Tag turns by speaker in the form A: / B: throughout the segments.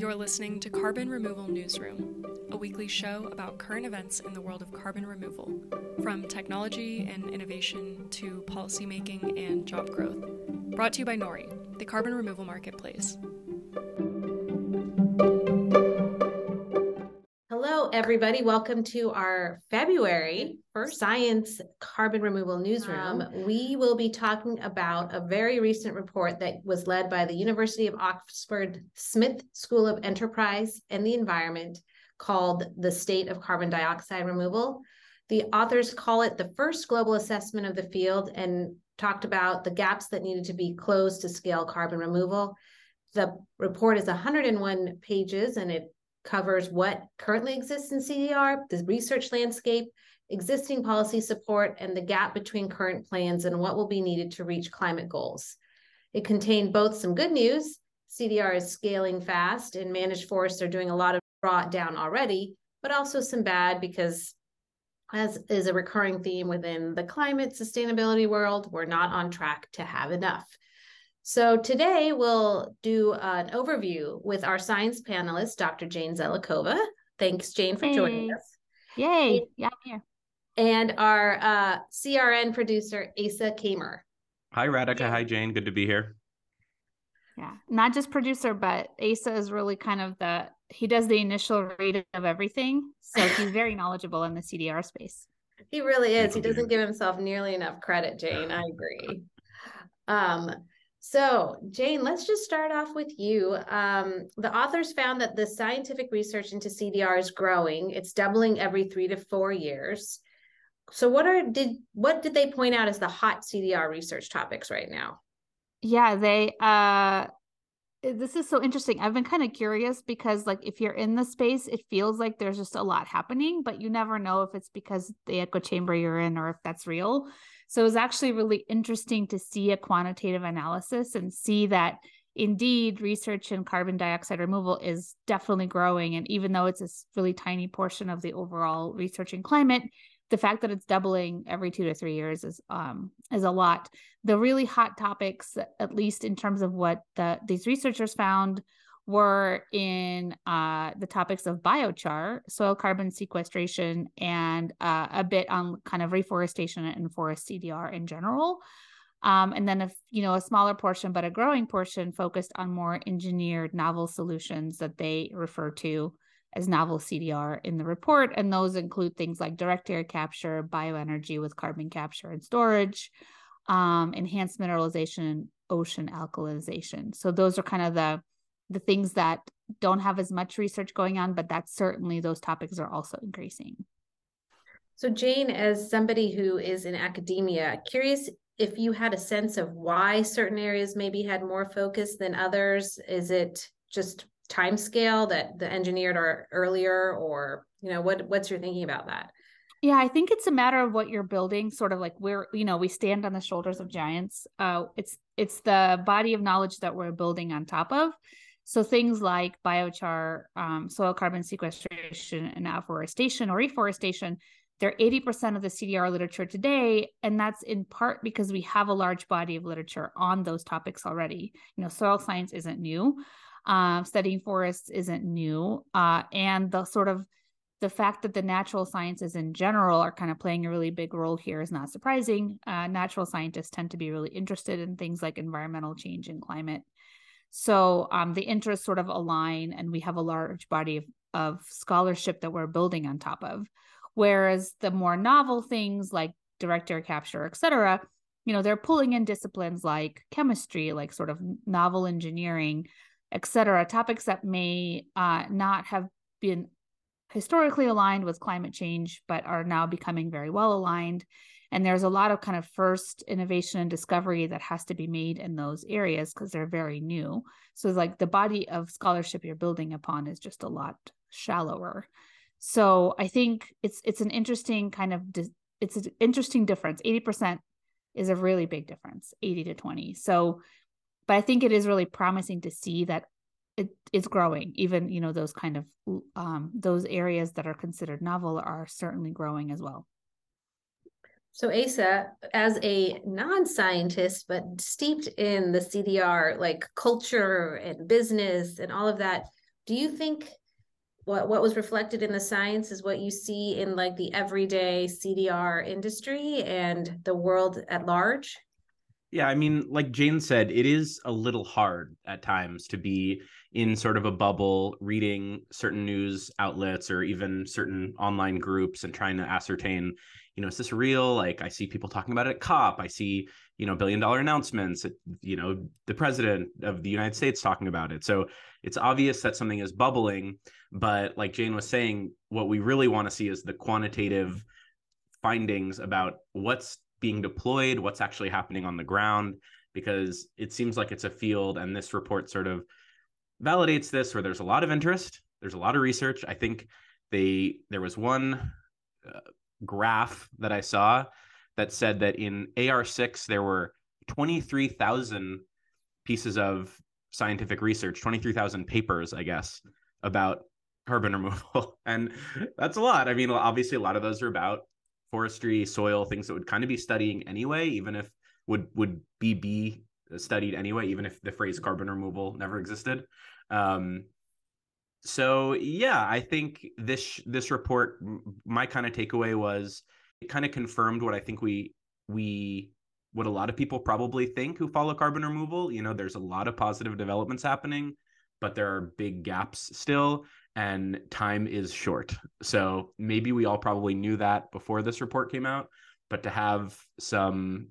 A: You're listening to Carbon Removal Newsroom, a weekly show about current events in the world of carbon removal, from technology and innovation to policymaking and job growth. Brought to you by Nori, the carbon removal marketplace.
B: Everybody. Welcome to our February First. Science Carbon Removal Newsroom. We will be talking about a very recent report that was led by the University of Oxford Smith School of Enterprise and the Environment called The State of Carbon Dioxide Removal. The authors call it the first global assessment of the field and talked about the gaps that needed to be closed to scale carbon removal. The report is 101 pages and it covers what currently exists in CDR, the research landscape, existing policy support, and the gap between current plans and what will be needed to reach climate goals. It contained both some good news, CDR is scaling fast and managed forests are doing a lot of brought down already, but also some bad because as is a recurring theme within the climate sustainability world, we're not on track to have enough. So today we'll do an overview with our science panelist, Dr. Jane Zelikova. Thanks, Jane, for
C: hey.
B: joining us.
C: Yay! Yeah, I'm here.
B: And our uh, CRN producer, Asa Kamer.
D: Hi, Radhika. Hi, Jane. Good to be here.
C: Yeah, not just producer, but Asa is really kind of the he does the initial read of everything, so he's very knowledgeable in the CDR space.
B: He really is. He doesn't give himself nearly enough credit, Jane. I agree. Um, so, Jane, let's just start off with you. Um, the authors found that the scientific research into CDR is growing. It's doubling every three to four years. So, what are did what did they point out as the hot CDR research topics right now?
C: Yeah, they uh this is so interesting. I've been kind of curious because like if you're in the space, it feels like there's just a lot happening, but you never know if it's because the echo chamber you're in or if that's real. So it was actually really interesting to see a quantitative analysis and see that indeed research in carbon dioxide removal is definitely growing. And even though it's a really tiny portion of the overall research in climate, the fact that it's doubling every two to three years is um is a lot. The really hot topics, at least in terms of what the these researchers found, were in uh, the topics of biochar, soil carbon sequestration, and uh, a bit on kind of reforestation and forest CDR in general. Um, and then, a you know, a smaller portion, but a growing portion focused on more engineered novel solutions that they refer to as novel CDR in the report. And those include things like direct air capture, bioenergy with carbon capture and storage, um, enhanced mineralization, ocean alkalization. So those are kind of the the things that don't have as much research going on, but that certainly those topics are also increasing.
B: So, Jane, as somebody who is in academia, curious if you had a sense of why certain areas maybe had more focus than others. Is it just time scale that the engineered are earlier, or you know, what what's your thinking about that?
C: Yeah, I think it's a matter of what you're building, sort of like we're, you know, we stand on the shoulders of giants. Uh, it's it's the body of knowledge that we're building on top of. So things like biochar, um, soil carbon sequestration, and afforestation or reforestation, they're 80% of the CDR literature today. And that's in part because we have a large body of literature on those topics already. You know, soil science isn't new. Uh, studying forests isn't new. Uh, and the sort of the fact that the natural sciences in general are kind of playing a really big role here is not surprising. Uh, natural scientists tend to be really interested in things like environmental change and climate so um, the interests sort of align, and we have a large body of, of scholarship that we're building on top of. Whereas the more novel things like direct air capture, et cetera, you know, they're pulling in disciplines like chemistry, like sort of novel engineering, et cetera, topics that may uh, not have been historically aligned with climate change, but are now becoming very well aligned and there's a lot of kind of first innovation and discovery that has to be made in those areas because they're very new. So like the body of scholarship you're building upon is just a lot shallower. So i think it's it's an interesting kind of it's an interesting difference. 80% is a really big difference 80 to 20 so but i think it is really promising to see that it, it's growing even you know those kind of um, those areas that are considered novel are certainly growing as well
B: so Asa, as a non-scientist but steeped in the CDR like culture and business and all of that, do you think what what was reflected in the science is what you see in like the everyday CDR industry and the world at large?
D: Yeah, I mean, like Jane said, it is a little hard at times to be in sort of a bubble reading certain news outlets or even certain online groups and trying to ascertain, you know, is this real? Like I see people talking about it at COP. I see, you know, billion dollar announcements, you know, the president of the United States talking about it. So it's obvious that something is bubbling, but like Jane was saying, what we really want to see is the quantitative findings about what's being deployed, what's actually happening on the ground, because it seems like it's a field, and this report sort of validates this, where there's a lot of interest, there's a lot of research. I think they there was one uh, graph that I saw that said that in AR6 there were 23,000 pieces of scientific research, 23,000 papers, I guess, about carbon removal. And that's a lot. I mean, obviously, a lot of those are about forestry, soil, things that would kind of be studying anyway, even if would would be be studied anyway, even if the phrase carbon removal never existed. Um, so yeah, I think this this report, my kind of takeaway was it kind of confirmed what I think we we what a lot of people probably think who follow carbon removal. You know, there's a lot of positive developments happening, but there are big gaps still and time is short. So maybe we all probably knew that before this report came out, but to have some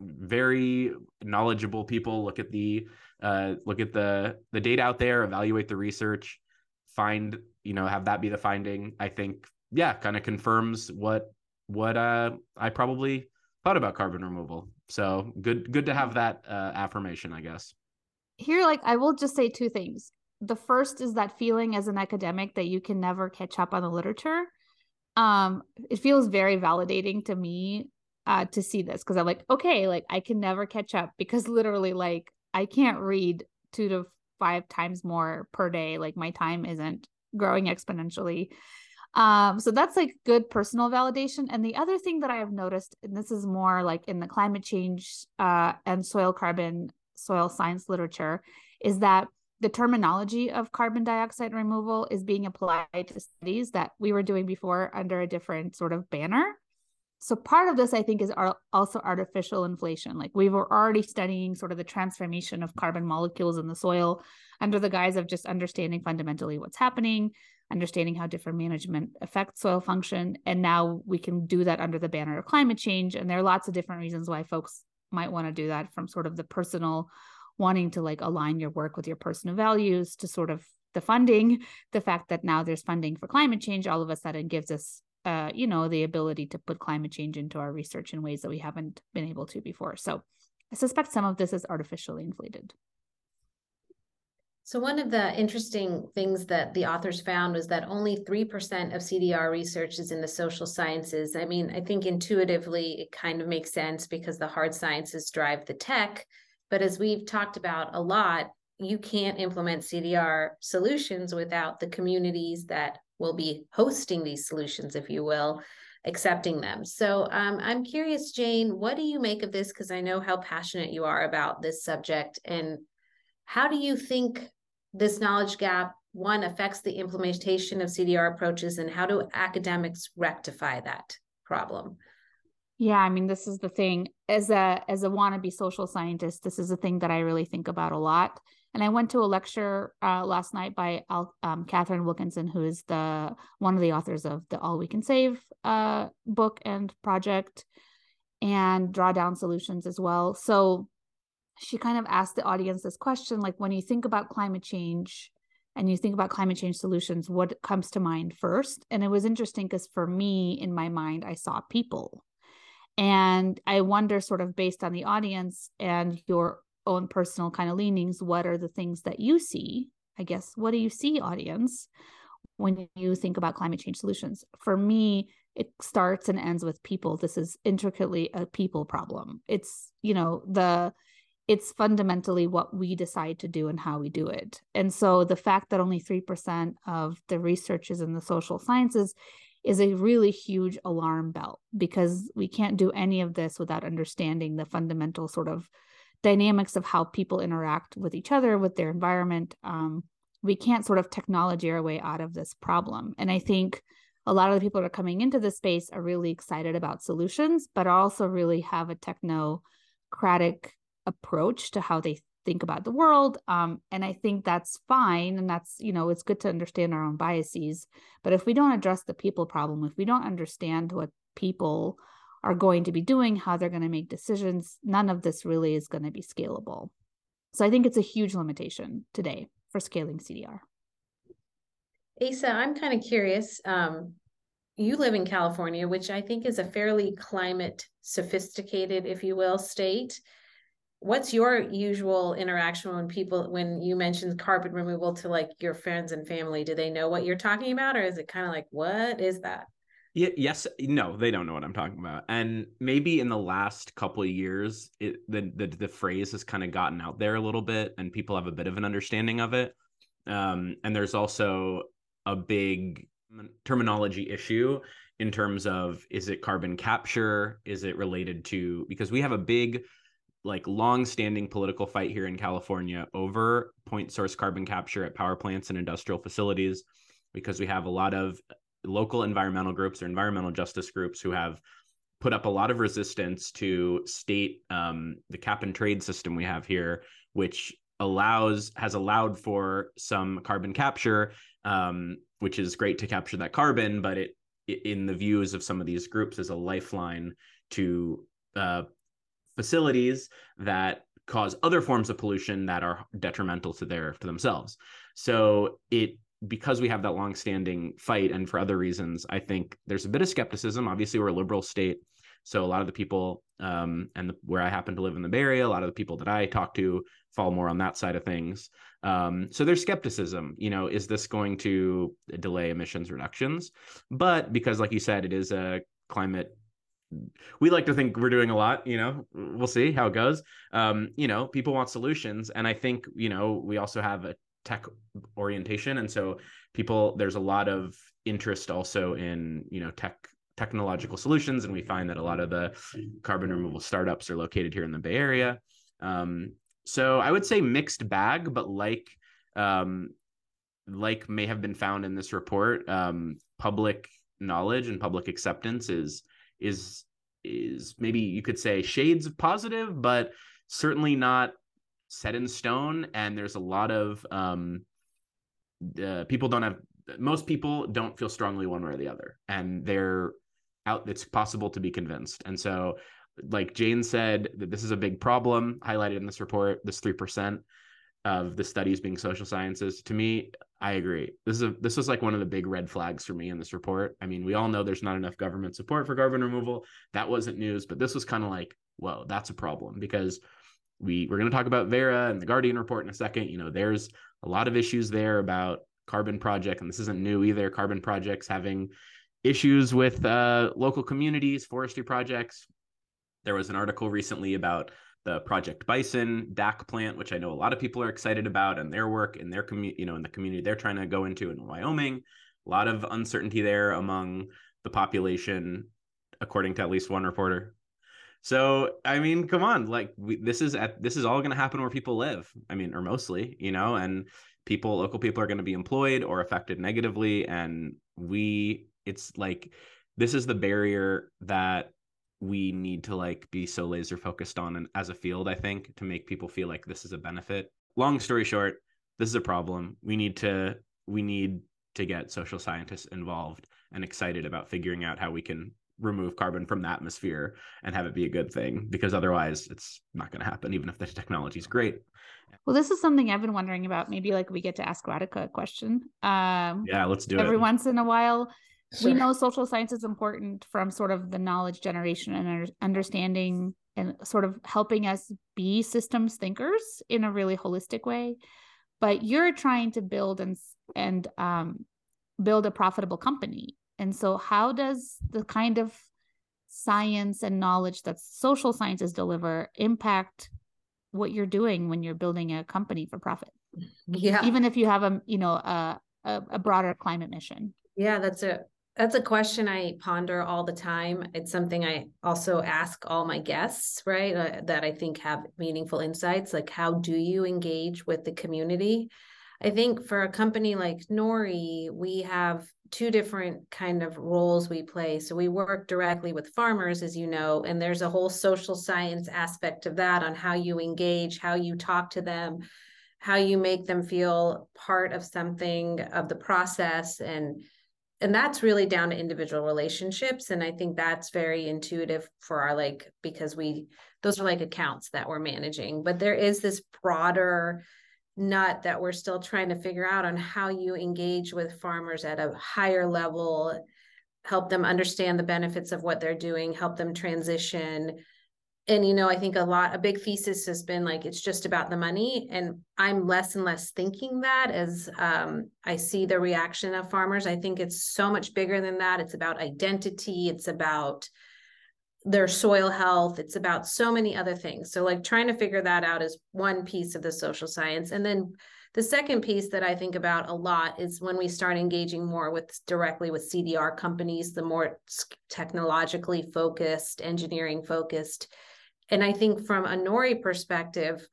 D: very knowledgeable people look at the uh, look at the the data out there, evaluate the research, find you know have that be the finding. I think yeah, kind of confirms what what uh, I probably thought about carbon removal. So good good to have that uh, affirmation, I guess.
C: Here, like I will just say two things the first is that feeling as an academic that you can never catch up on the literature. Um, it feels very validating to me uh, to see this because I'm like, okay, like I can never catch up because literally, like, I can't read two to five times more per day. Like, my time isn't growing exponentially. Um, so that's like good personal validation. And the other thing that I have noticed, and this is more like in the climate change uh, and soil carbon, soil science literature, is that the terminology of carbon dioxide removal is being applied to studies that we were doing before under a different sort of banner. So part of this, I think, is also artificial inflation. Like we were already studying sort of the transformation of carbon molecules in the soil under the guise of just understanding fundamentally what's happening, understanding how different management affects soil function. And now we can do that under the banner of climate change. And there are lots of different reasons why folks might want to do that from sort of the personal wanting to like align your work with your personal values to sort of the funding the fact that now there's funding for climate change all of a sudden gives us uh, you know the ability to put climate change into our research in ways that we haven't been able to before. So i suspect some of this is artificially inflated.
B: So one of the interesting things that the authors found was that only 3% of CDR research is in the social sciences. I mean, I think intuitively it kind of makes sense because the hard sciences drive the tech, but as we've talked about a lot, you can't implement CDR solutions without the communities that will be hosting these solutions, if you will, accepting them. So um, I'm curious, Jane, what do you make of this? Because I know how passionate you are about this subject. And how do you think this knowledge gap, one, affects the implementation of CDR approaches, and how do academics rectify that problem?
C: Yeah, I mean, this is the thing. As a as a wannabe social scientist, this is a thing that I really think about a lot. And I went to a lecture uh, last night by um, Katharine Wilkinson, who is the one of the authors of the All We Can Save uh, book and project, and Drawdown Solutions as well. So she kind of asked the audience this question: like, when you think about climate change, and you think about climate change solutions, what comes to mind first? And it was interesting because for me, in my mind, I saw people and I wonder, sort of based on the audience and your own personal kind of leanings, what are the things that you see? I guess, what do you see, audience, when you think about climate change solutions? For me, it starts and ends with people. This is intricately a people problem. It's, you know, the, it's fundamentally what we decide to do and how we do it. And so the fact that only 3% of the research is in the social sciences is a really huge alarm bell because we can't do any of this without understanding the fundamental sort of dynamics of how people interact with each other, with their environment, um, we can't sort of technology our way out of this problem. And I think a lot of the people that are coming into this space are really excited about solutions, but also really have a technocratic approach to how they think about the world. Um, and I think that's fine. And that's, you know, it's good to understand our own biases. But if we don't address the people problem, if we don't understand what people are going to be doing, how they're going to make decisions, none of this really is going to be scalable. So I think it's a huge limitation today for scaling CDR.
B: Asa, I'm kind of curious. Um, you live in California, which I think is a fairly climate sophisticated, if you will, state. What's your usual interaction when people, when you mention carbon removal to like your friends and family? Do they know what you're talking about, or is it kind of like, what is that?
D: Yeah, yes, no, they don't know what I'm talking about. And maybe in the last couple of years, it, the, the the phrase has kind of gotten out there a little bit, and people have a bit of an understanding of it. Um, and there's also a big terminology issue in terms of is it carbon capture? Is it related to because we have a big like long-standing political fight here in California over point source carbon capture at power plants and industrial facilities because we have a lot of local environmental groups or environmental justice groups who have put up a lot of resistance to state um, the cap and trade system we have here, which allows has allowed for some carbon capture, um, which is great to capture that carbon, but it in the views of some of these groups is a lifeline to uh, facilities that cause other forms of pollution that are detrimental to their to themselves. So it because we have that long-standing fight and for other reasons i think there's a bit of skepticism. Obviously we're a liberal state so a lot of the people um, and the, where i happen to live in the bay area a lot of the people that i talk to fall more on that side of things. Um, so there's skepticism you know is this going to delay emissions reductions? But because like you said it is a climate we like to think we're doing a lot you know we'll see how it goes. Um, you know people want solutions and i think you know we also have a tech orientation. And so people there's a lot of interest also in you know tech technological solutions. And we find that a lot of the carbon removal startups are located here in the bay area. Um, so i would say mixed bag but like um, like may have been found in this report um, public knowledge and public acceptance is is is maybe you could say shades of positive but certainly not set in stone and there's a lot of um uh, people don't have most people don't feel strongly one way or the other and they're out it's possible to be convinced. And so like jane said that this is a big problem highlighted in this report this 3% of the studies being social sciences. To me i agree. This is a this was like one of the big red flags for me in this report. I mean we all know there's not enough government support for carbon removal. That wasn't news but this was kind of like whoa that's a problem because we we're going to talk about Verra and the Guardian report in a second. You know, there's a lot of issues there about Carbon Project, and this isn't new either. Carbon Projects having issues with uh, local communities, forestry projects. There was an article recently about the Project Bison DAC plant, which I know a lot of people are excited about, and their work in their community, you know, in the community they're trying to go into in Wyoming. A lot of uncertainty there among the population, according to at least one reporter. So I mean, come on, like we, this is at this is all going to happen where people live. I mean, or mostly, you know, and people, local people are going to be employed or affected negatively, and we, it's like this is the barrier that we need to like be so laser focused on and as a field i think to make people feel like this is a benefit long story short this is a problem we need to we need to get social scientists involved and excited about figuring out how we can remove carbon from the atmosphere and have it be a good thing because otherwise it's not going to happen even if the technology is great.
C: Well this is something i've been wondering about. Maybe like we get to ask Radhika a question. Um
D: yeah let's do
C: every
D: it.
C: every once in a while sure. we know social science is important from sort of the knowledge generation and understanding and sort of helping us be systems thinkers in a really holistic way. But you're trying to build and and um build a profitable company and so, how does the kind of science and knowledge that social sciences deliver impact what you're doing when you're building a company for profit?
B: Yeah.
C: Even if you have a, you know, a, a, a broader climate mission.
B: Yeah, that's a that's a question I ponder all the time. It's something I also ask all my guests, right? Uh, that I think have meaningful insights. Like, how do you engage with the community? I think for a company like Nori, we have two different kind of roles we play. So we work directly with farmers, as you know, and there's a whole social science aspect of that on how you engage, how you talk to them, how you make them feel part of something of the process. And and that's really down to individual relationships. And i think that's very intuitive for our like because we those are like accounts that we're managing. But there is this broader nut that we're still trying to figure out on how you engage with farmers at a higher level help them understand the benefits of what they're doing help them transition. And you know i think a lot a big thesis has been like it's just about the money and i'm less and less thinking that as um, i see the reaction of farmers. I think it's so much bigger than that. It's about identity. It's about their soil health it's about so many other things. So like trying to figure that out is one piece of the social science. And then the second piece that i think about a lot is when we start engaging more with directly with cdr companies the more technologically focused engineering focused. And I think from a Nori perspective,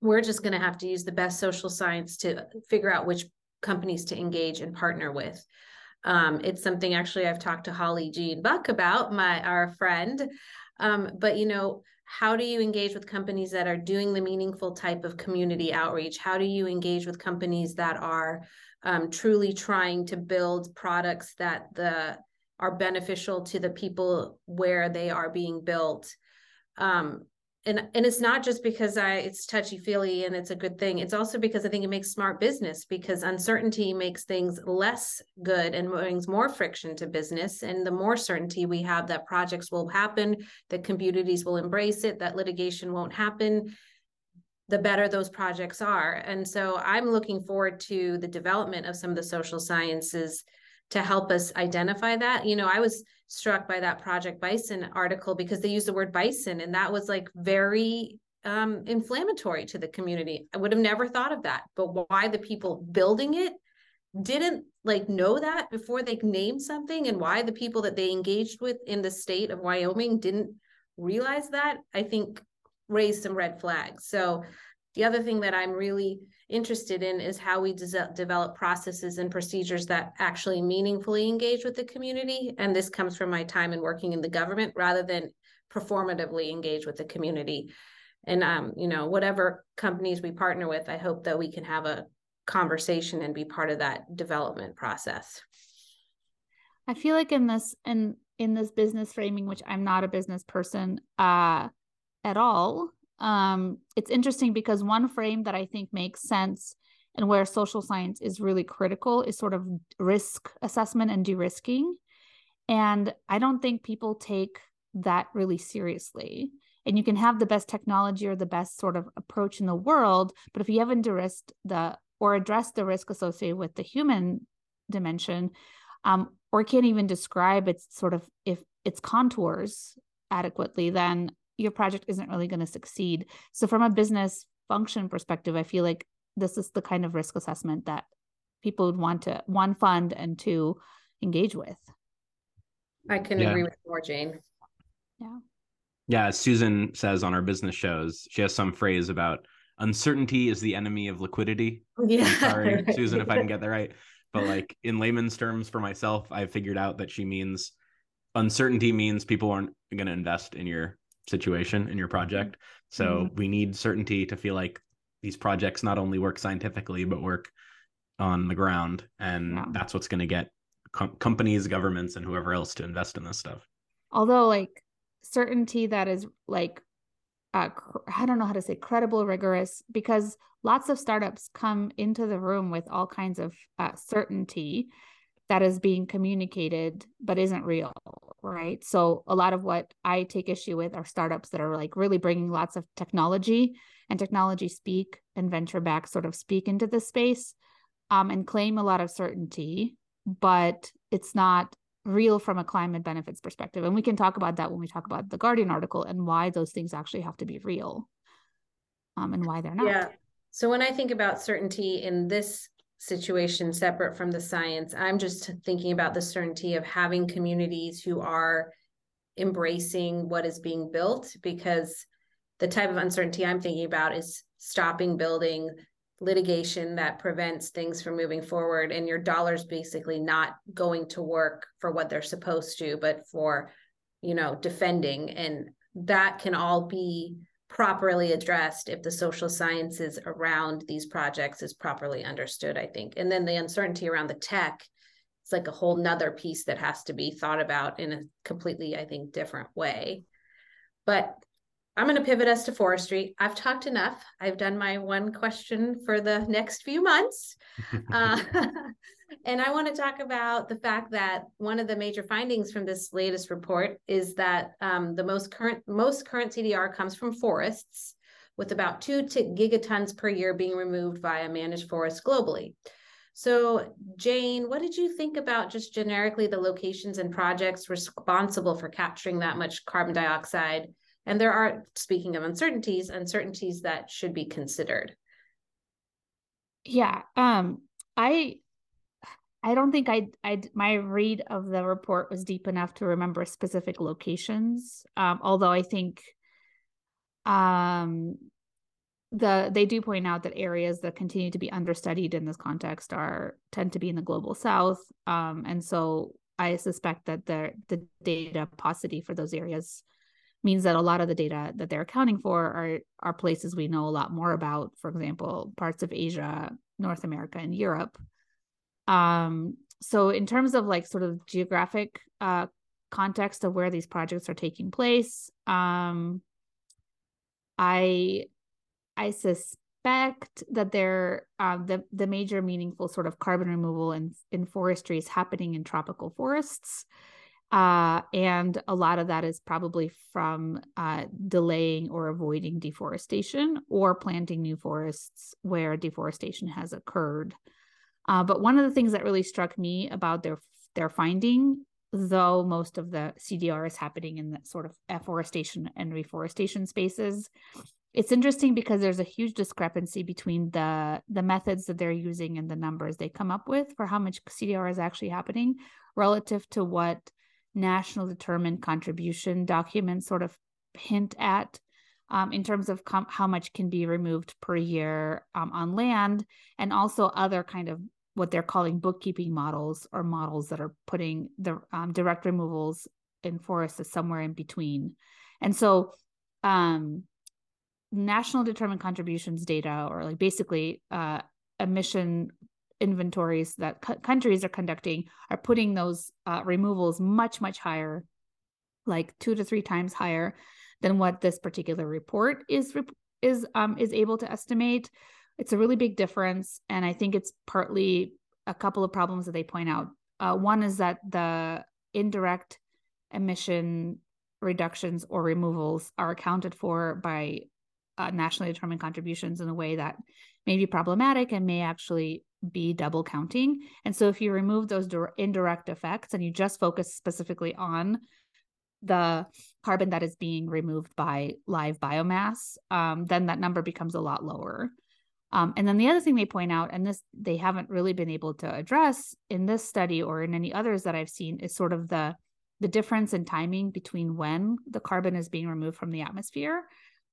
B: we're just going to have to use the best social science to figure out which companies to engage and partner with. Um, it's something actually I've talked to Holly Jean Buck about, my our friend. Um, but you know, how do you engage with companies that are doing the meaningful type of community outreach? How do you engage with companies that are um, truly trying to build products that the are beneficial to the people where they are being built? um and and it's not just because i it's touchy feely and it's a good thing. It's also because i think it makes smart business because uncertainty makes things less good and brings more friction to business. And the more certainty we have that projects will happen that communities will embrace it that litigation won't happen the better those projects are. And so i'm looking forward to the development of some of the social sciences to help us identify that. You know, I was struck by that Project Bison article because they used the word bison, and that was like very um, inflammatory to the community. I would have never thought of that, but why the people building it didn't like know that before they named something, and why the people that they engaged with in the state of Wyoming didn't realize that, I think raised some red flags. So the other thing that I'm really interested in is how we de- develop processes and procedures that actually meaningfully engage with the community. And this comes from my time in working in the government rather than performatively engage with the community. And um, you know, whatever companies we partner with, I hope that we can have a conversation and be part of that development process.
C: I feel like in this in in this business framing, which I'm not a business person uh at all, um, it's interesting because one frame that I think makes sense and where social science is really critical is sort of risk assessment and de-risking. And I don't think people take that really seriously. And you can have the best technology or the best sort of approach in the world, but if you haven't de-risked the or addressed the risk associated with the human dimension, um, or can't even describe its sort of if its contours adequately, then your project isn't really going to succeed. So from a business function perspective, I feel like this is the kind of risk assessment that people would want to one fund and two engage with.
B: I can yeah. agree with more, Jane.
C: Yeah.
D: Yeah, Susan says on our business shows, she has some phrase about uncertainty is the enemy of liquidity.
B: Yeah.
D: I'm sorry, Susan, if I can get that right. But like in layman's terms for myself, I figured out that she means uncertainty means people aren't going to invest in your situation in your project. So mm-hmm. we need certainty to feel like these projects not only work scientifically but work on the ground, and yeah. that's what's going to get com- companies, governments, and whoever else to invest in this stuff.
C: Although, like certainty that is like uh, I don't know how to say credible, rigorous, because lots of startups come into the room with all kinds of uh, certainty that is being communicated but isn't real right? So a lot of what i take issue with are startups that are like really bringing lots of technology and technology speak and venture back sort of speak into the space um, and claim a lot of certainty but it's not real from a climate benefits perspective. And we can talk about that when we talk about the guardian article and why those things actually have to be real um, and why they're not.
B: Yeah. So when i think about certainty in this situation separate from the science. I'm just thinking about the certainty of having communities who are embracing what is being built because the type of uncertainty I'm thinking about is stopping building litigation that prevents things from moving forward and your dollars basically not going to work for what they're supposed to but for you know defending and that can all be properly addressed if the social sciences around these projects is properly understood i think and then the uncertainty around the tech it's like a whole nother piece that has to be thought about in a completely i think different way but I'm going to pivot us to forestry. I've talked enough. I've done my one question for the next few months. uh, and I want to talk about the fact that one of the major findings from this latest report is that um, the most current most current CDR comes from forests, with about two gigatons per year being removed via managed forests globally. So, Jane, what did you think about just generically the locations and projects responsible for capturing that much carbon dioxide? And there are, speaking of uncertainties, uncertainties that should be considered.
C: Yeah. Um, I I don't think I I my read of the report was deep enough to remember specific locations. Um, although I think um the they do point out that areas that continue to be understudied in this context are tend to be in the global south. Um, and so I suspect that the the data paucity for those areas means that a lot of the data that they're accounting for are are places we know a lot more about for example parts of asia north america and europe um so in terms of like sort of geographic uh context of where these projects are taking place um i i suspect that they're uh, the the major meaningful sort of carbon removal in in forestry is happening in tropical forests uh, and a lot of that is probably from uh, delaying or avoiding deforestation or planting new forests where deforestation has occurred. Uh, but one of the things that really struck me about their their finding, though most of the CDR is happening in the sort of afforestation and reforestation spaces, it's interesting because there's a huge discrepancy between the the methods that they're using and the numbers they come up with for how much CDR is actually happening relative to what national determined contribution documents sort of hint at um, in terms of com- how much can be removed per year um, on land and also other kind of what they're calling bookkeeping models or models that are putting the um, direct removals in forests as somewhere in between. And so um, national determined contributions data or like basically uh, emission inventories that countries are conducting are putting those uh, removals much much higher like two to three times higher than what this particular report is is um is able to estimate it's a really big difference and i think it's partly a couple of problems that they point out uh, one is that the indirect emission reductions or removals are accounted for by uh, nationally determined contributions in a way that may be problematic and may actually be double counting. And so if you remove those indirect effects and you just focus specifically on the carbon that is being removed by live biomass, um, then that number becomes a lot lower. Um, and then the other thing they point out, and this they haven't really been able to address in this study or in any others that I've seen, is sort of the the difference in timing between when the carbon is being removed from the atmosphere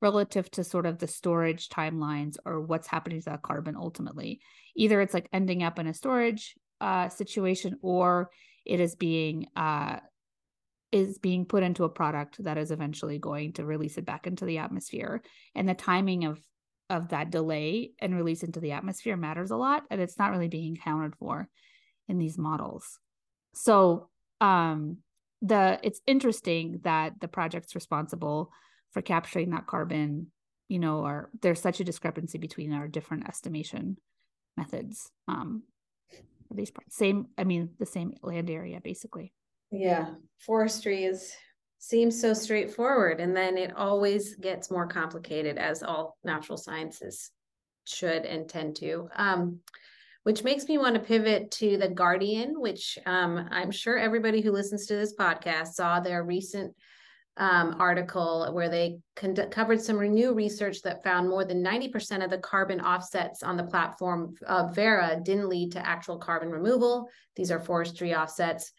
C: relative to sort of the storage timelines or what's happening to that carbon ultimately. Either it's like ending up in a storage uh, situation or it is being uh, is being put into a product that is eventually going to release it back into the atmosphere. And the timing of of that delay and release into the atmosphere matters a lot, and it's not really being accounted for in these models. So um, the it's interesting that the projects responsible for capturing that carbon you know are there's such a discrepancy between our different estimation methods um for these same i mean the same land area basically
B: yeah forestry is seems so straightforward and then it always gets more complicated as all natural sciences should and tend to um which makes me want to pivot to the guardian which um, i'm sure everybody who listens to this podcast saw their recent um, article where they conduct, covered some new research that found more than 90% of the carbon offsets on the platform of Verra didn't lead to actual carbon removal. These are forestry offsets.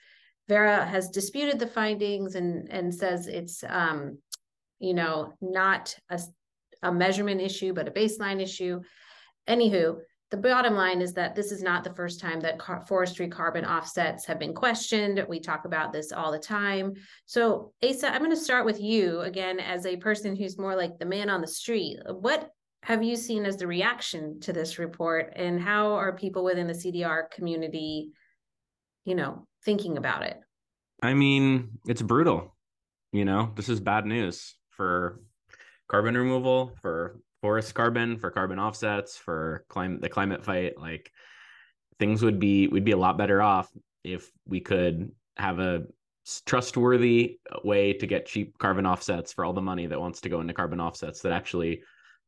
B: Verra has disputed the findings and, and says it's, um, you know, not a, a measurement issue, but a baseline issue. anywho, the bottom line is that this is not the first time that car- forestry carbon offsets have been questioned. We talk about this all the time. So, Asa, I'm going to start with you again as a person who's more like the man on the street. What have you seen as the reaction to this report, and how are people within the CDR community, you know, thinking about it?
D: I mean, it's brutal. You know, this is bad news for carbon removal, for forest carbon, for carbon offsets, for climate the climate fight. Like things would be we'd be a lot better off if we could have a trustworthy way to get cheap carbon offsets for all the money that wants to go into carbon offsets that actually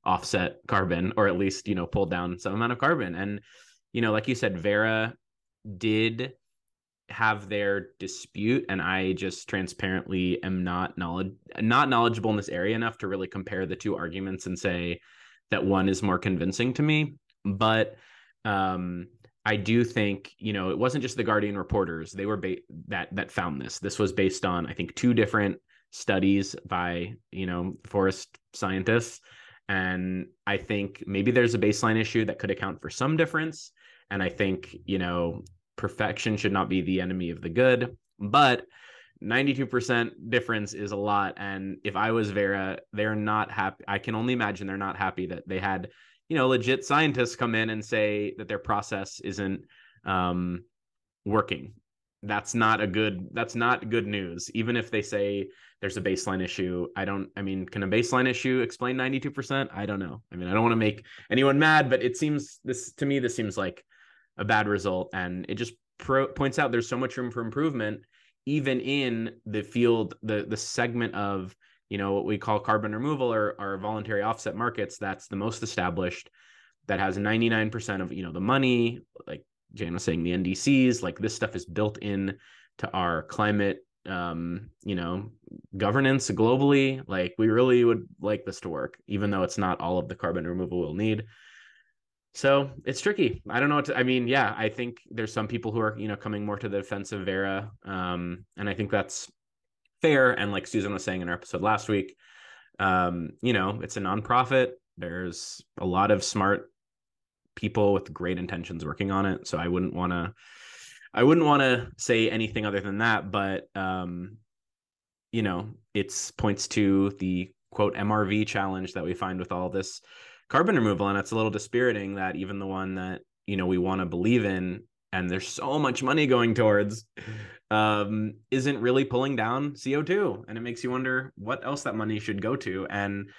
D: offset carbon or at least you know pull down some amount of carbon and you know like you said verra did have their dispute and i just transparently am not knowledge not knowledgeable in this area enough to really compare the two arguments and say that one is more convincing to me. But um i do think you know it wasn't just the guardian reporters. They were ba- that that found this. This was based on i think two different studies by you know forest scientists. And i think maybe there's a baseline issue that could account for some difference. And i think you know perfection should not be the enemy of the good, but 92% difference is a lot. And if I was Verra, they're not happy. I can only imagine they're not happy that they had, you know, legit scientists come in and say that their process isn't um, working. That's not a good, that's not good news. Even if they say there's a baseline issue, I don't, I mean, can a baseline issue explain 92%? I don't know. I mean, I don't want to make anyone mad, but it seems this, to me, this seems like a bad result. And it just pro- points out there's so much room for improvement, even in the field, the the segment of you know what we call carbon removal or, or voluntary offset markets. That's the most established. That has 99% of you know the money, like Jane was saying, the NDCs. Like this stuff is built in to our climate um you know governance globally like we really would like this to work even though it's not all of the carbon removal we'll need so it's tricky. I don't know what to, I mean, yeah, I think there's some people who are, you know, coming more to the defense of. Um, and I think that's fair. And like Susan was saying in our episode last week, um, you know, it's a nonprofit. There's a lot of smart people with great intentions working on it. So I wouldn't want to, I wouldn't want to say anything other than that. But, um, you know, it's points to the quote MRV challenge that we find with all this carbon removal and it's a little dispiriting that even the one that you know we want to believe in and there's so much money going towards um isn't really pulling down co2 and it makes you wonder what else that money should go to and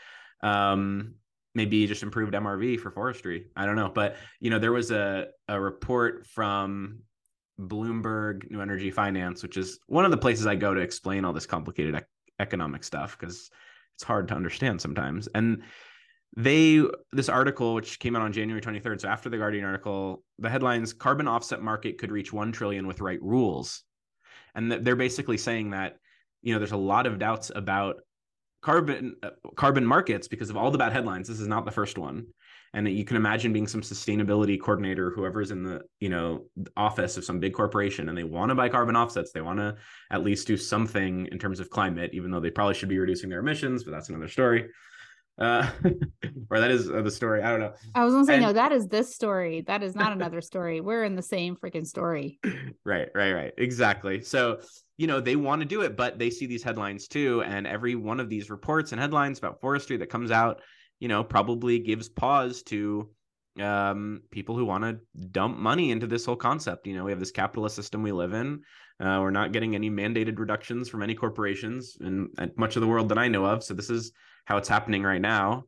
D: um maybe just improved mrv for forestry. I don't know but you know there was a a report from bloomberg new energy finance which is one of the places i go to explain all this complicated ec- economic stuff because it's hard to understand sometimes and they this article which came out on January 23rd so after the Guardian article the headlines carbon offset market could reach 1 trillion with right rules. And they're basically saying that you know there's a lot of doubts about carbon uh, carbon markets because of all the bad headlines. This is not the first one. And you can imagine being some sustainability coordinator whoever's in the you know office of some big corporation and they want to buy carbon offsets. They want to at least do something in terms of climate even though they probably should be reducing their emissions but that's another story uh, or that is uh, the story. I don't know.
C: I was gonna say and, no. That is this story. That is not another story. We're in the same freaking story.
D: Right, right, right. Exactly. So you know they want to do it, but they see these headlines too, and every one of these reports and headlines about forestry that comes out, you know, probably gives pause to um, people who want to dump money into this whole concept. You know, we have this capitalist system we live in. Uh, we're not getting any mandated reductions from any corporations in, in much of the world that I know of. So this is how it's happening right now.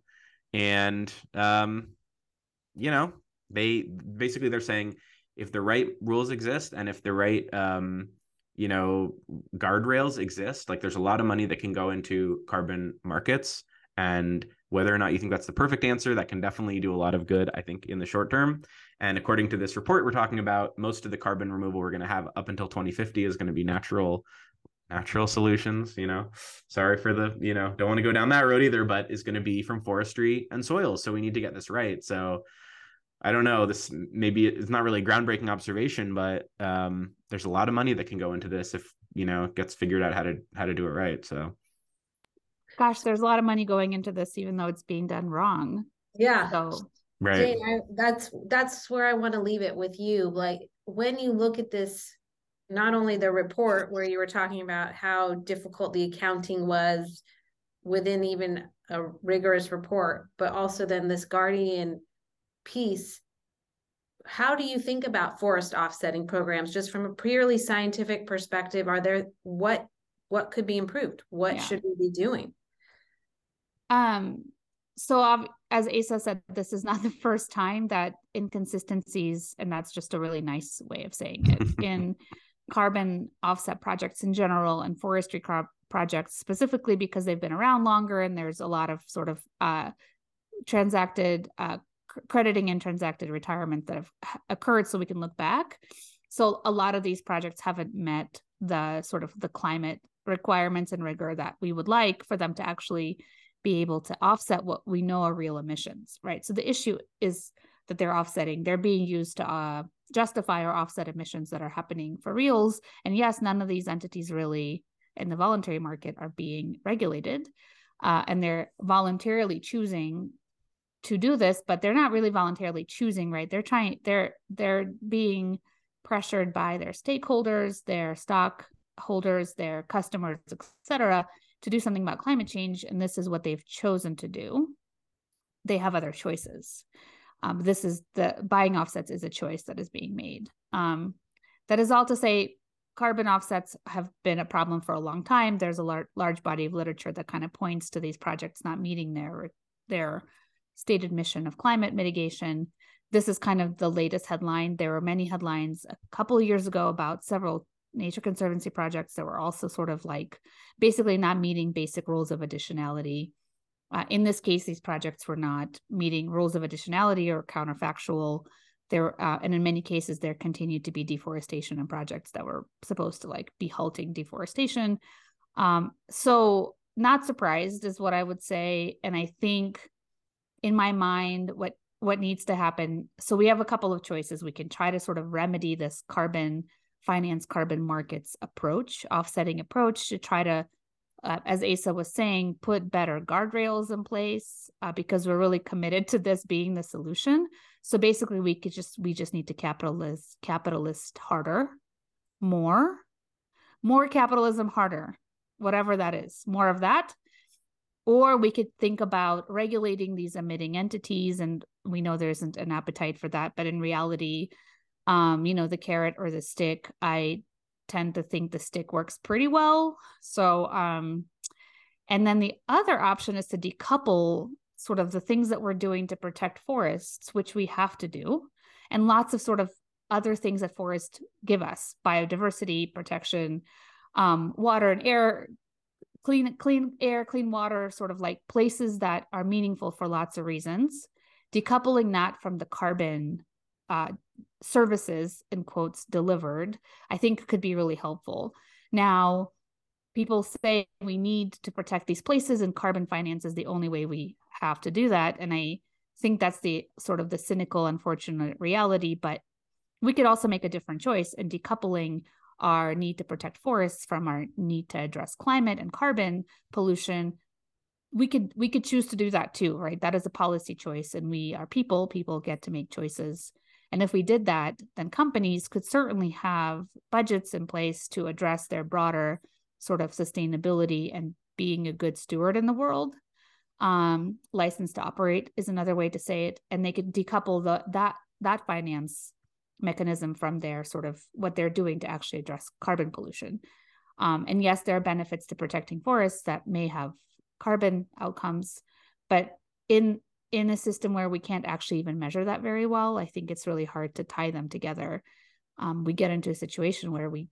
D: And um you know they basically they're saying if the right rules exist and if the right um you know guardrails exist like there's a lot of money that can go into carbon markets. And whether or not you think that's the perfect answer that can definitely do a lot of good i think in the short term. And according to this report we're talking about most of the carbon removal we're going to have up until 2050 is going to be natural natural solutions you know. Sorry for the you know don't want to go down that road either but is going to be from forestry and soils so we need to get this right. So i don't know this maybe it's not really a groundbreaking observation but um, there's a lot of money that can go into this if you know it gets figured out how to how to do it right so.
C: Gosh there's a lot of money going into this even though it's being done wrong.
B: Yeah.
C: So
D: Right.
B: Jane, I, that's that's where I want to leave it with you. Like when you look at this, not only the report where you were talking about how difficult the accounting was within even a rigorous report, but also then this guardian piece. How do you think about forest offsetting programs just from a purely scientific perspective? Are there what what could be improved? What yeah. should we be doing?
C: Um so as Asa said, this is not the first time that inconsistencies, and that's just a really nice way of saying it, in carbon offset projects in general and forestry projects specifically because they've been around longer and there's a lot of sort of uh, transacted uh, crediting and transacted retirement that have occurred so we can look back. So a lot of these projects haven't met the sort of the climate requirements and rigor that we would like for them to actually be able to offset what we know are real emissions right? So the issue is that they're offsetting they're being used to uh, justify or offset emissions that are happening for reals. And yes none of these entities really in the voluntary market are being regulated uh, and they're voluntarily choosing to do this but they're not really voluntarily choosing right? They're trying they're they're being pressured by their stakeholders their stockholders their customers etc to do something about climate change and this is what they've chosen to do. They have other choices um, this is the buying offsets is a choice that is being made. Um, that is all to say carbon offsets have been a problem for a long time. There's a lar- large body of literature that kind of points to these projects not meeting their their stated mission of climate mitigation. This is kind of the latest headline. There were many headlines a couple years ago about several nature conservancy projects that were also sort of like basically not meeting basic rules of additionality uh, in this case, these projects were not meeting rules of additionality or counterfactual. There, uh, and in many cases, there continued to be deforestation and projects that were supposed to like be halting deforestation. Um, so, not surprised is what I would say. And I think, in my mind, what what needs to happen. So we have a couple of choices. We can try to sort of remedy this carbon finance, carbon markets approach, offsetting approach to try to uh, as Asa was saying, put better guardrails in place uh, because we're really committed to this being the solution. So basically, we could just we just need to capitalist capitalist harder, more, more capitalism harder, whatever that is, more of that. Or we could think about regulating these emitting entities, and we know there isn't an appetite for that. But in reality, um, you know, the carrot or the stick. I tend to think the stick works pretty well. So, um, and then the other option is to decouple sort of the things that we're doing to protect forests, which we have to do, and lots of sort of other things that forests give us biodiversity protection, um, water and air, clean, clean air, clean water, sort of like places that are meaningful for lots of reasons. Decoupling that from the carbon uh, services in quotes delivered i think could be really helpful. Now people say we need to protect these places and carbon finance is the only way we have to do that. And i think that's the sort of the cynical unfortunate reality but we could also make a different choice and decoupling our need to protect forests from our need to address climate and carbon pollution. We could we could choose to do that too right? That is a policy choice and we are people. People get to make choices and if we did that, then companies could certainly have budgets in place to address their broader sort of sustainability and being a good steward in the world. Um, license to operate is another way to say it, and they could decouple the that that finance mechanism from their sort of what they're doing to actually address carbon pollution. Um, and yes, there are benefits to protecting forests that may have carbon outcomes, but in in a system where we can't actually even measure that very well, I think it's really hard to tie them together. Um, we get into a situation where we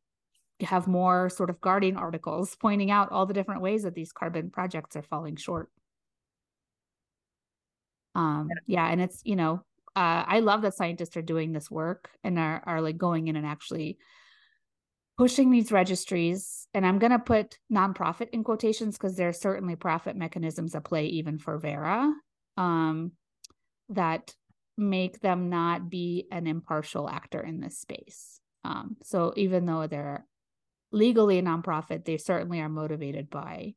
C: have more sort of guardian articles pointing out all the different ways that these carbon projects are falling short. Um, yeah, and it's you know, uh, I love that scientists are doing this work and are are like going in and actually pushing these registries. And I'm going to put nonprofit in quotations because there are certainly profit mechanisms at play even for Verra um, that make them not be an impartial actor in this space. Um, so even though they're legally a nonprofit, they certainly are motivated by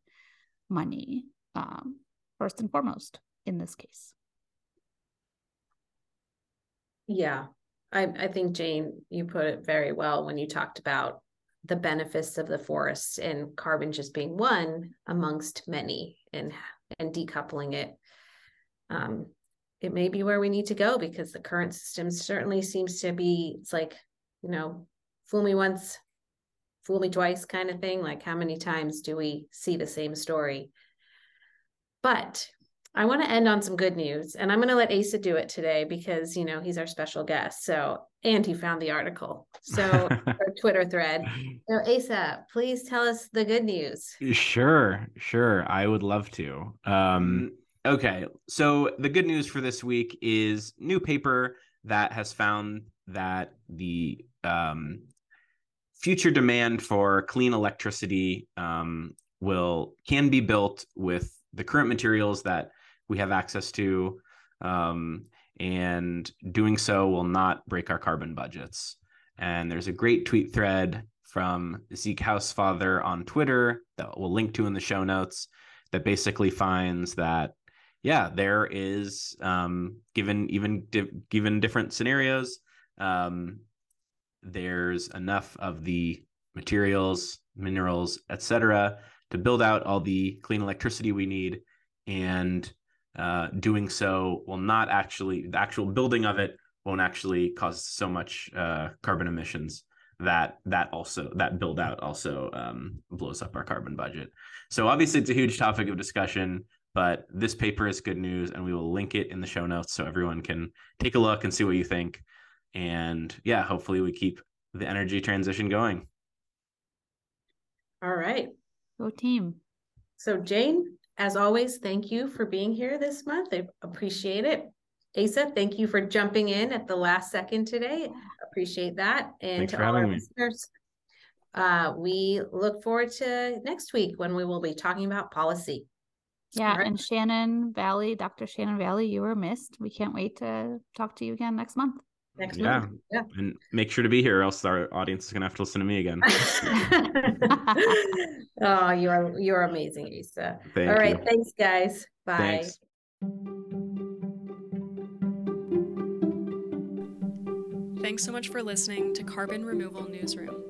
C: money, um, first and foremost in this case.
B: Yeah. I, I think Jane, you put it very well when you talked about the benefits of the forests and carbon just being one amongst many and and decoupling it. Um, it may be where we need to go because the current system certainly seems to be it's like, you know, fool me once, fool me twice kind of thing. Like how many times do we see the same story? But I want to end on some good news, and I'm going to let Asa do it today because you know he's our special guest. So, and he found the article, so our Twitter thread. So, Asa, please tell us the good news.
D: Sure, sure, I would love to. Um, okay, so the good news for this week is new paper that has found that the um, future demand for clean electricity um, will can be built with the current materials that we have access to. Um, and doing so will not break our carbon budgets. And there's a great tweet thread from Zeke Hausfather on Twitter that we'll link to in the show notes that basically finds that, yeah, there is, um, given even di- given different scenarios, um, there's enough of the materials, minerals, etc., to build out all the clean electricity we need. And uh, doing so will not actually the actual building of it won't actually cause so much uh, carbon emissions that that also that build out also um, blows up our carbon budget. So obviously it's a huge topic of discussion, but this paper is good news, and we will link it in the show notes so everyone can take a look and see what you think. And yeah, hopefully we keep the energy transition going.
B: All right,
C: go team.
B: So Jane, as always, thank you for being here this month. I appreciate it. Asa, thank you for jumping in at the last second today. Appreciate that. And
D: Thanks
B: to all our me. listeners, uh, we look forward to next week when we will be talking about policy.
C: Yeah, right. and Shannon Valley, Dr. Shannon Valley, you were missed. We can't wait to talk to you again next month
B: next yeah. month. Yeah.
D: And make sure to be here, or else our audience is gonna have to listen to me again.
B: oh, you're you're amazing, Asa.
D: Thank
B: All right,
D: you.
B: thanks, guys. Bye.
D: Thanks.
A: Thanks so much for listening to Carbon Removal Newsroom.